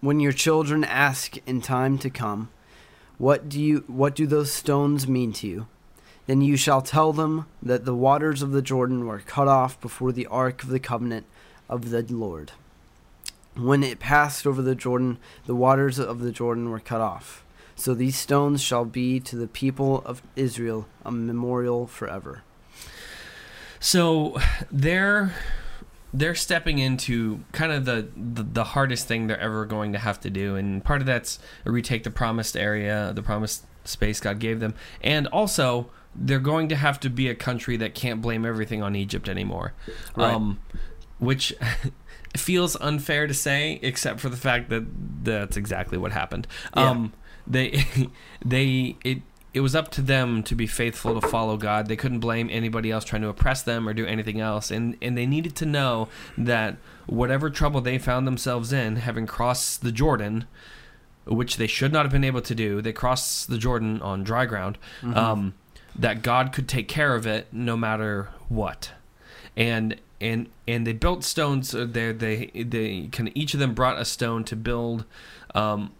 When your children ask in time to come, what do you what do those stones mean to you? Then you shall tell them that the waters of the Jordan were cut off before the ark of the covenant of the Lord. When it passed over the Jordan, the waters of the Jordan were cut off. So these stones shall be to the people of Israel a memorial forever. So, they're. They're stepping into kind of the, the the hardest thing they're ever going to have to do, and part of that's retake the promised area, the promised space God gave them, and also they're going to have to be a country that can't blame everything on Egypt anymore, Right. um, which [laughs] feels unfair to say, except for the fact that that's exactly what happened. Yeah. Um, they [laughs] they it it was up to them to be faithful to follow God. They couldn't blame anybody else trying to oppress them or do anything else. And and they needed to know that whatever trouble they found themselves in, having crossed the Jordan, which they should not have been able to do, they crossed the Jordan on dry ground. Um, that God could take care of it no matter what. And and and they built stones uh, there they they of each of them brought a stone to build um,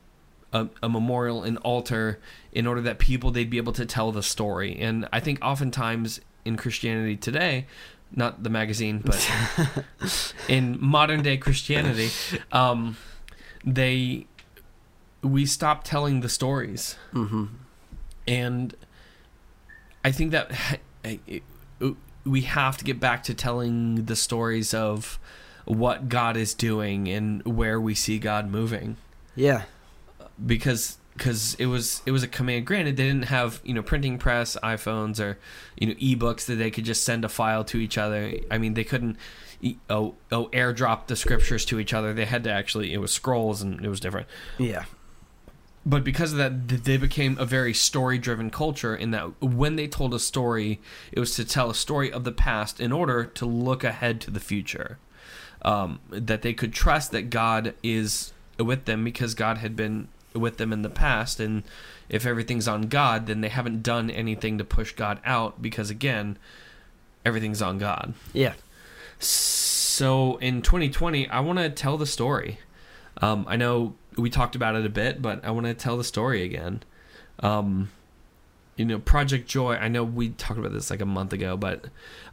a, a memorial an altar in order that people they'd be able to tell the story and i think oftentimes in christianity today not the magazine but [laughs] in modern day christianity um, they we stop telling the stories Mm-hmm. and I think that we have to get back to telling the stories of what God is doing and where we see God moving Yeah. because because it was it was a command. Granted they didn't have you know printing press iPhones or you know ebooks that they could just send a file to each other. I mean they couldn't oh, oh airdrop the scriptures to each other. They had to actually it was scrolls and it was different. Yeah. but because of that they became a very story driven culture in that when they told a story it was to tell a story of the past in order to look ahead to the future. Um, that they could trust that god is with them because god had been with them in the past and if everything's on god then they haven't done anything to push god out because again everything's on god Yeah. so in 2020, I want to tell the story. Um, I know we talked about it a bit, but I want to tell the story again. Um, you know, Project Joy. I know we talked about this like a month ago, but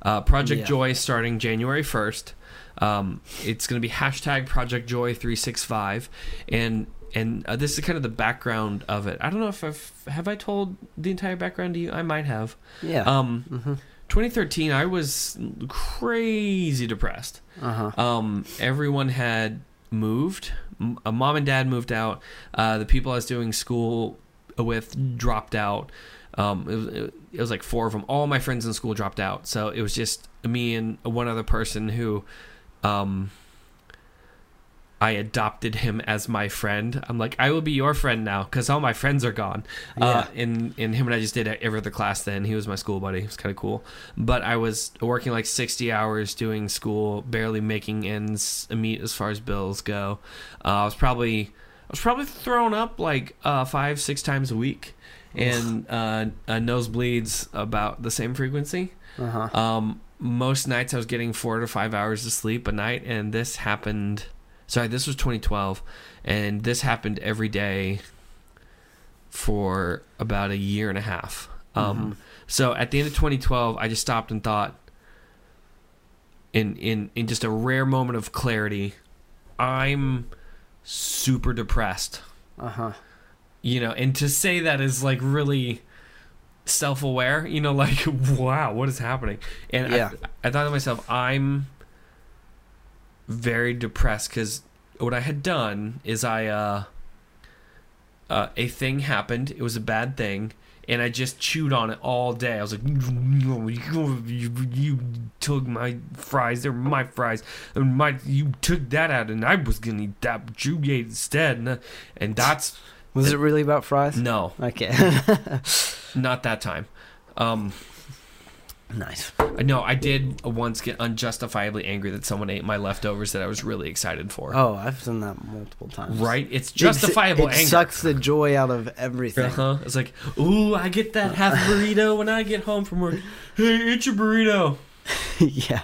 uh, Project Yeah. Joy starting January 1st. Um, it's going to be hashtag Project Joy 365, and and uh, this is kind of the background of it. I don't know if I've have I told the entire background to you. I might have. Yeah. Um, mm-hmm. 2013, I was crazy depressed. Uh huh. Um, everyone had moved. M- uh, mom and dad moved out. Uh, the people I was doing school with dropped out. Um, it, was, it was like four of them. All my friends in school dropped out. So it was just me and one other person who um, I adopted him as my friend. I'm like, I will be your friend now because all my friends are gone. Uh, and and him and I just did every other class. Then he was my school buddy. It was kind of cool. But I was working like 60 hours doing school, barely making ends meet as far as bills go. Uh, I was probably I was probably thrown up like uh, five six times a week, and uh, uh, nosebleeds about the same frequency. Uh huh. Um, most nights I was getting four to five hours of sleep a night, and this happened. Sorry, this was 2012, and this happened every day for about a year and a half. Um, So at the end of 2012, I just stopped and thought, in in in just a rare moment of clarity, I'm super depressed Uh huh. you know and to say that is like really self-aware you know [laughs] like wow what is happening and Yeah. I, I thought to myself i'm very depressed because what i had done is i uh, uh a thing happened it was a bad thing and I just chewed on it all day. I was like, "You, took my fries. They're my fries. And my you took that out, and I was gonna eat that, but you ate instead." And, and that's Was it really about fries? no, Okay. [laughs] not that time. Um, nice. no, I did once get unjustifiably angry that someone ate my leftovers that I was really excited for. Oh, I've done that multiple times. Right? It's It- justifiable it, anger. sucks the joy out of everything. Uh-huh. It's like, ooh, I get that half [laughs] burrito when I get home from work. Hey, eat your burrito. [laughs] yeah.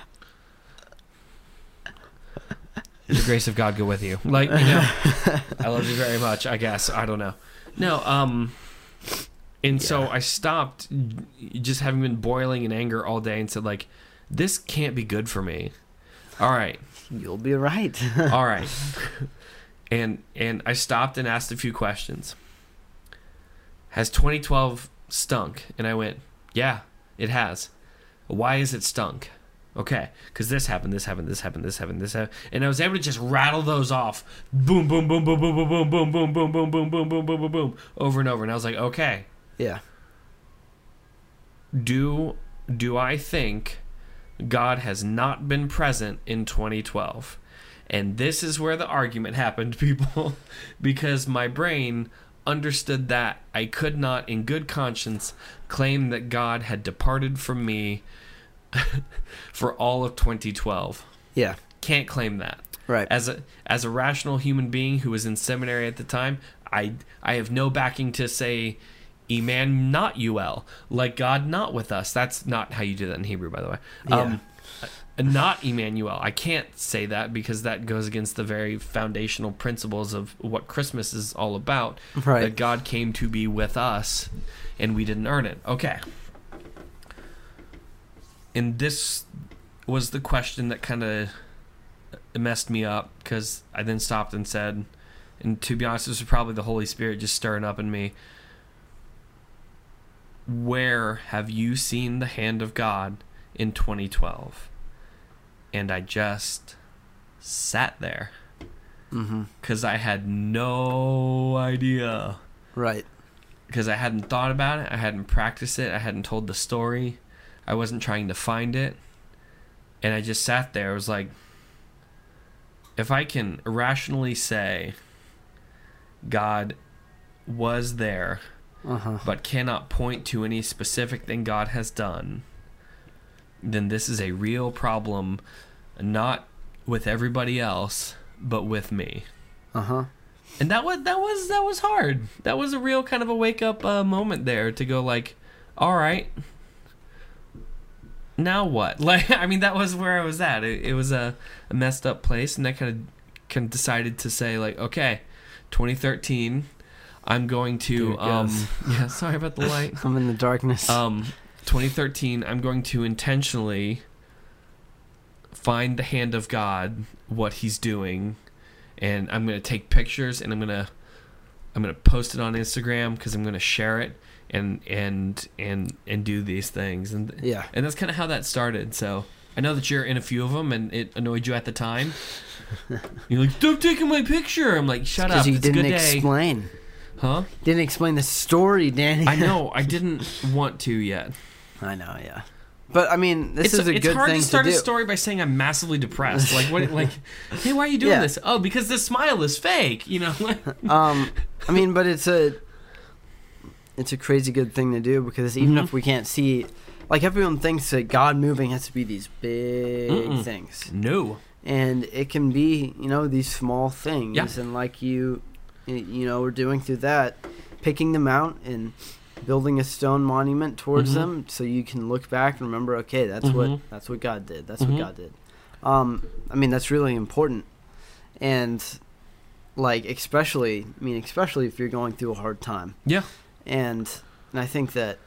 The grace of God go with you. Like, you know, [laughs] I love you very much, I guess. I don't know. No, um, and so I stopped just having been boiling in anger all day and said, like, this can't be good for me. All right. You'll be right. All right. And and I stopped and asked a few questions. Has 2012 stunk? And I went, "Yeah, it has." Why is it stunk? Okay, because this happened, this happened, this happened, this happened, this happened, and I was able to just rattle those off, boom, boom, boom, boom, boom, boom, boom, boom, boom, boom, boom, boom, boom, boom, boom, boom, boom, over and over, and I was like, okay, yeah. do do I think God has not been present in 2012? And this is where the argument [laughs] happened, people, because my brain understood that, I could not, in good conscience, claim that God had departed from me [laughs] for all of 2012. Yeah. Can't claim that. Right. As a as a rational human being who was in seminary at the time, I I have no backing to say Eman not UL, like God not with us. That's not how you do that in Hebrew, by the way. Um, not Emmanuel. I can't say that because that goes against the very foundational principles of what Christmas is all about. Right. That God came to be with us and we didn't earn it. Okay. And this was the question that kind of messed me up because I then stopped and said, and to be honest, this was probably the Holy Spirit just stirring up in me. Where have you seen the hand of God in 2012? And I just sat there Mm-hmm. because I had no idea. Right. Because I hadn't thought about it, I hadn't practiced it, I hadn't told the story, I wasn't trying to find it. And I just sat there. I was like, if I can rationally say God was there, Uh huh. but cannot point to any specific thing God has done, then this is a real problem, not with everybody else, but with me. Uh huh. And that was that was that was hard. That was a real kind of a wake up uh, moment there to go like, all right, now what? [laughs] Like, I mean, that was where I was at. It, it was a, a messed up place, and I kind of kind of decided to say like, okay, 2013, I'm going to it um goes. [laughs] yeah, sorry about the light. [laughs] I'm in the darkness. Um, 2013, I'm going to intentionally find the hand of God, what He's doing, and I'm going to take pictures and I'm going to I'm going to post it on Instagram because I'm going to share it and and and and do these things and yeah. and that's kind of how that started. So I know that you're in a few of them and it annoyed you at the time. [laughs] You're like, stop taking my picture. I'm like, shut up. Because you It's didn't good day, explain. Huh? Didn't explain the story, Danny. I know. [laughs] I didn't want to yet. I know. Yeah. But I mean, this it's, is a good thing. it's good hard thing to start do. a story by saying I'm massively depressed. Like what? [laughs] Like, hey, why are you doing Yeah. this? Oh, because this smile is fake. You know. [laughs] um, I mean, but it's a it's a crazy good thing to do because even Mhm. if we can't see, like everyone thinks that God moving has to be these big Mm-mm. things, no. and it can be you know these small things, Yeah. and like you, you know, we're doing through that, picking them out and building a stone monument towards Mhm. them, so you can look back and remember, okay, that's Mhm. what that's what God did. That's Mhm. what God did. Um, I mean, that's really important, and like especially, I mean, especially if you're going through a hard time Yeah. and and I think that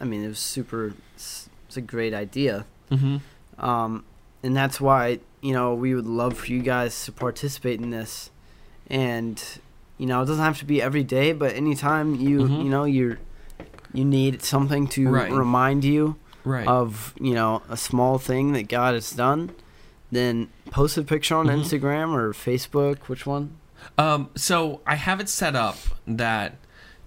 I mean it was super it's, it's a great idea Mm-hmm. um and that's why you know we would love for you guys to participate in this and you know it doesn't have to be every day but anytime you Mhm. you know you're you need something to Right. remind you Right. of you know a small thing that God has done then post a picture on Mhm. Instagram or Facebook which one Um, so I have it set up that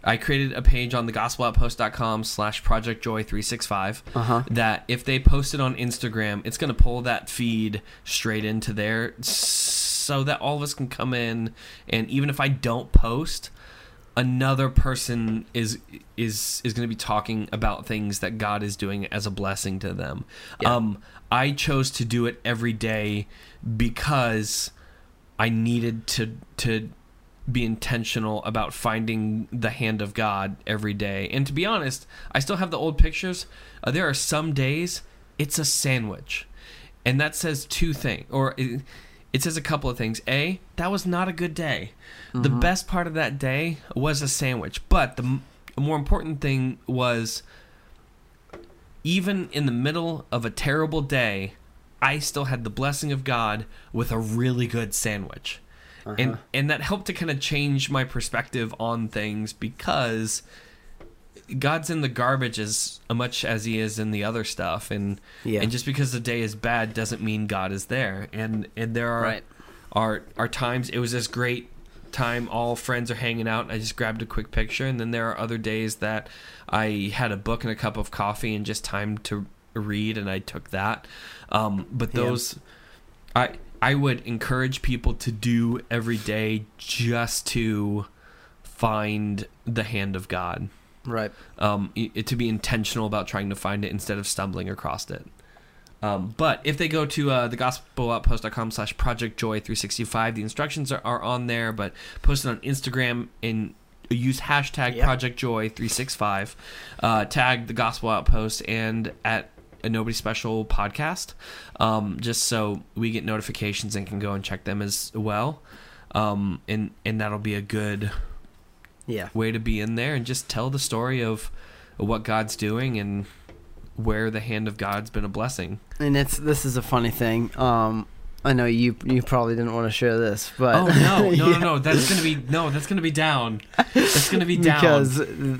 I created a page on the gospeloutpost.com slash projectjoy365 uh-huh that if they post it on Instagram, it's going to pull that feed straight into there so that all of us can come in and even if I don't post, another person is is is going to be talking about things that God is doing as a blessing to them. Yeah. Um I chose to do it every day because I needed to to be intentional about finding the hand of God every day. And to be honest, I still have the old pictures. Uh, there are some days it's a sandwich. And that says two things or it, it says a couple of things. A, that was not a good day. The Mhm. best part of that day was a sandwich, but the m- more important thing was even in the middle of a terrible day, I still had the blessing of God with a really good sandwich. And Uh-huh. and that helped to kind of change my perspective on things because God's in the garbage as much as he is in the other stuff and yeah and just because the day is bad doesn't mean God is there. And and there are Right. are are times it was this great time all friends are hanging out and I just grabbed a quick picture and then there are other days that I had a book and a cup of coffee and just time to read and I took that. Um, but Yeah. those I I would encourage people to do every day just to find the hand of God. Right. Um, i- to be intentional about trying to find it instead of stumbling across it. Um, but if they go to uh, thegospeloutpost.com slash project joy 365, the instructions are, are on there, but post it on Instagram and use hashtag Yep. project joy 365, uh, tag the gospel outpost and at a nobody special podcast, um, just so we get notifications and can go and check them as well. Um, and, and that'll be a good Yeah. way to be in there and just tell the story of what God's doing and where the hand of God's been a blessing. And it's this is a funny thing. Um, I know you you probably didn't want to share this, but Oh no, [laughs] no, Yeah. no, no! That's gonna be no, that's gonna be down. That's gonna be down. because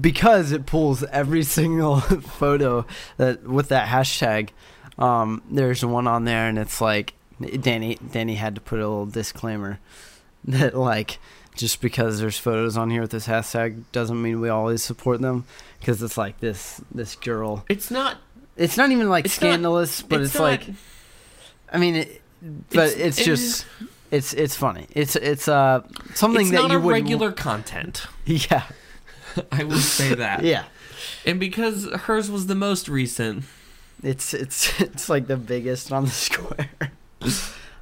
because it pulls every [laughs] single photo that with that hashtag. Um, there's one on there, and it's like Danny. Danny had to put a little disclaimer [laughs] that like just because there's photos on here with this hashtag doesn't mean we always support them because it's like this this girl. it's not. It's not even like It's not- scandalous, but it's, not- like I mean, it, but It's- it's, it just it's it's funny. It's it's uh something it's that not you a would regular content. [laughs] Yeah, I will say that. [laughs] yeah. And because hers was the most recent. It's it's [laughs] it's like the biggest on the square.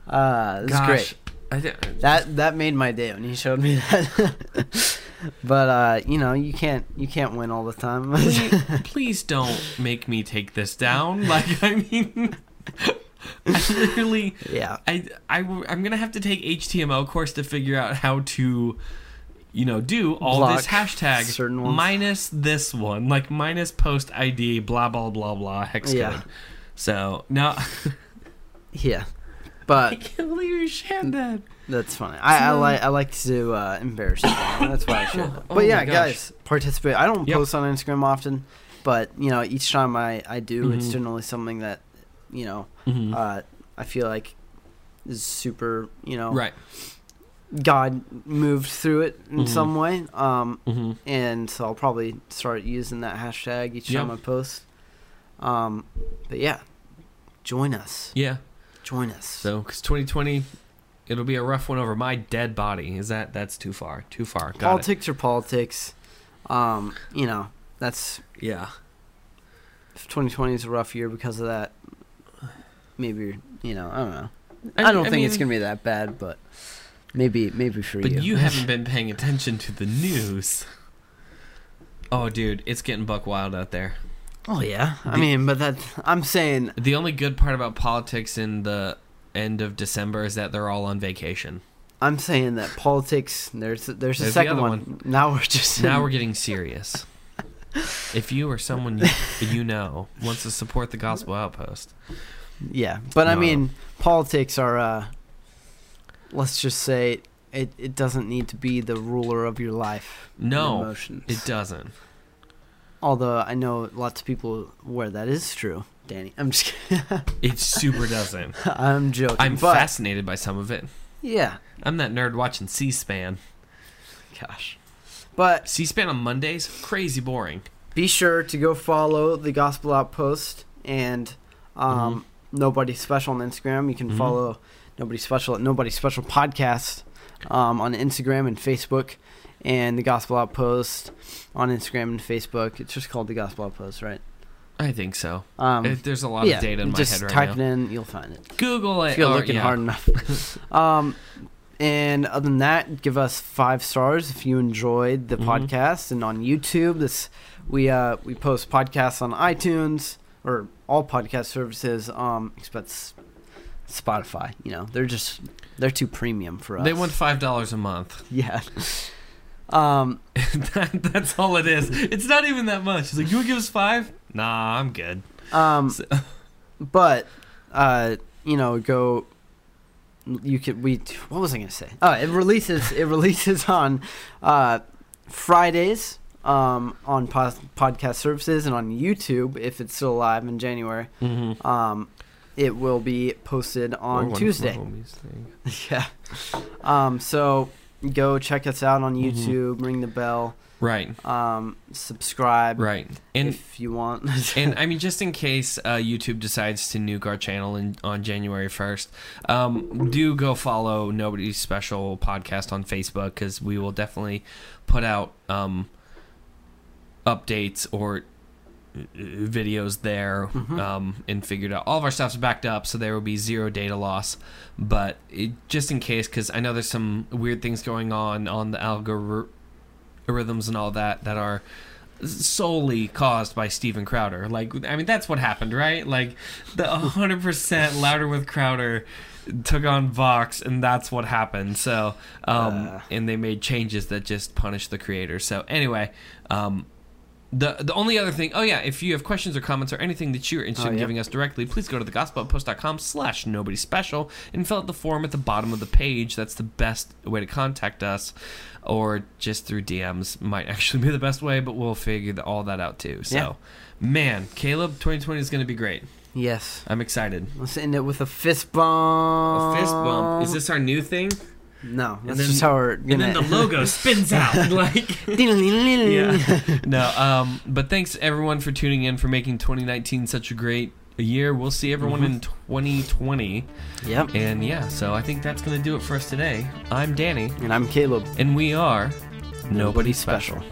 Uh, it's Gosh, great. That that made my day when he showed me that. [laughs] but uh, you know, you can't you can't win all the time. [laughs] please, please don't make me take this down. [laughs] Like I mean, I literally. yeah, I, I am gonna have to take HTML course to figure out how to, you know, do all this hashtag certain ones. minus this one, like minus post ID, blah blah blah blah hex Yeah. code. So no, yeah. [laughs] I can't believe you shared that. that's funny. I, I like I like to uh, embarrass you. [laughs] That's why I shared that. Oh But yeah, guys, participate. I don't Yep. post on Instagram often, but you know, each time I I do, it's Mhm. generally something that you know Mhm. uh, I feel like is super. You know, right. God moved through it in Mhm. some way. Um, hmm and so I'll probably start using that hashtag each time I post. Um, but yeah, join us. Yeah. Join us. So because 2020, it'll be a rough one over my dead body. Is that that's too far? Too far. Got it. politics are politics. Um, you know, that's Yeah. if 2020 is a rough year because of that. Maybe you know, I don't know. I, don't think it's gonna be that bad, but maybe maybe for But you. But you haven't [laughs] been paying attention to the news. Oh, dude, it's getting buck wild out there. Oh yeah, I The- mean, but that I'm saying The only good part about politics in the end of December is that they're all on vacation. I'm saying that politics. There's there's a There's the second other one. one. Now we're just Now we're [laughs] getting serious. If you or someone you, you know wants to support the Gospel Outpost, Yeah, but I mean, politics are. Uh, let's just say it. It doesn't need to be the ruler of your life. no, emotions. it doesn't. Although I know lots of people where that is true. Danny, I'm just. Kidding. [laughs] It super doesn't. I'm joking. I'm but, fascinated by some of it. Yeah. I'm that nerd watching C-SPAN. Gosh. But C-SPAN on Mondays, crazy boring. be sure to go follow the Gospel Outpost and um, Nobody Special on Instagram. You can Mhm. follow Nobody Special at Nobody Special Podcast um, on Instagram and Facebook, and the Gospel Outpost on Instagram and Facebook. It's just called the Gospel Outpost, right? I think so. Um, It- there's a lot yeah, of data in my just head right type now. it in, you'll find it. Google it. If you're or- looking yeah. hard enough. [laughs] um, and other than that, give us five stars if you enjoyed the Mhm. podcast. And on YouTube, this we uh, we post podcasts on iTunes or all podcast services. Um, except Spotify. You know, they're just they're too premium for us. They want five dollars a month. [laughs] yeah. Um, [laughs] that, that's all it is. It's not even that much. It's like you would give us five? Nah, I'm good. um, So- [laughs] but uh, you know, go. You could we. What was I gonna say? Oh, it releases. it releases on uh, Fridays um, on pos- podcast services and on YouTube if it's still live in January. Mm-hmm. Um, it will be posted on Tuesday. [laughs] yeah. Um, so go check us out on Mhm. YouTube. Ring the bell. Right. Um, subscribe Right. And if you want. [laughs] and I mean, just in case uh, YouTube decides to nuke our channel in, on January 1st, um, do go follow Nobody's Special podcast on Facebook because we will definitely put out um, updates or videos there Mhm. um, and figured out all of our stuff's backed up so there will be zero data loss but it, just in case because i know there's some weird things going on on the algorithms and all that that are solely caused by Steven Crowder. Like, I mean, that's what happened, right? Like, the [laughs] 100% louder with Crowder took on Vox, and that's what happened. So, um, Uh. and they made changes that just punished the creator. So, anyway, um, the the only other thing, oh yeah, if you have questions or comments or anything that you're interested Oh, in yeah. giving us directly, please go to thegospelpost.com slash nobody special and fill out the form at the bottom of the page. That's the best way to contact us. Or just through DMs might actually be the best way, but we'll figure the, all that out too. So, Yeah. man, Caleb, 2020 is going to be great. yes. I'm excited. Let's end it with a fist bump. A fist bump. Is this our new thing? No, that's then- just how we're And gonna. then the logo [laughs] spins out. like. [laughs] yeah. No, um, but thanks everyone for tuning in for making 2019 such a great year. We'll see everyone in 2020. Yep. And yeah, so I think that's going to do it for us today. I'm Danny, And I'm Caleb. and we are Nobody special.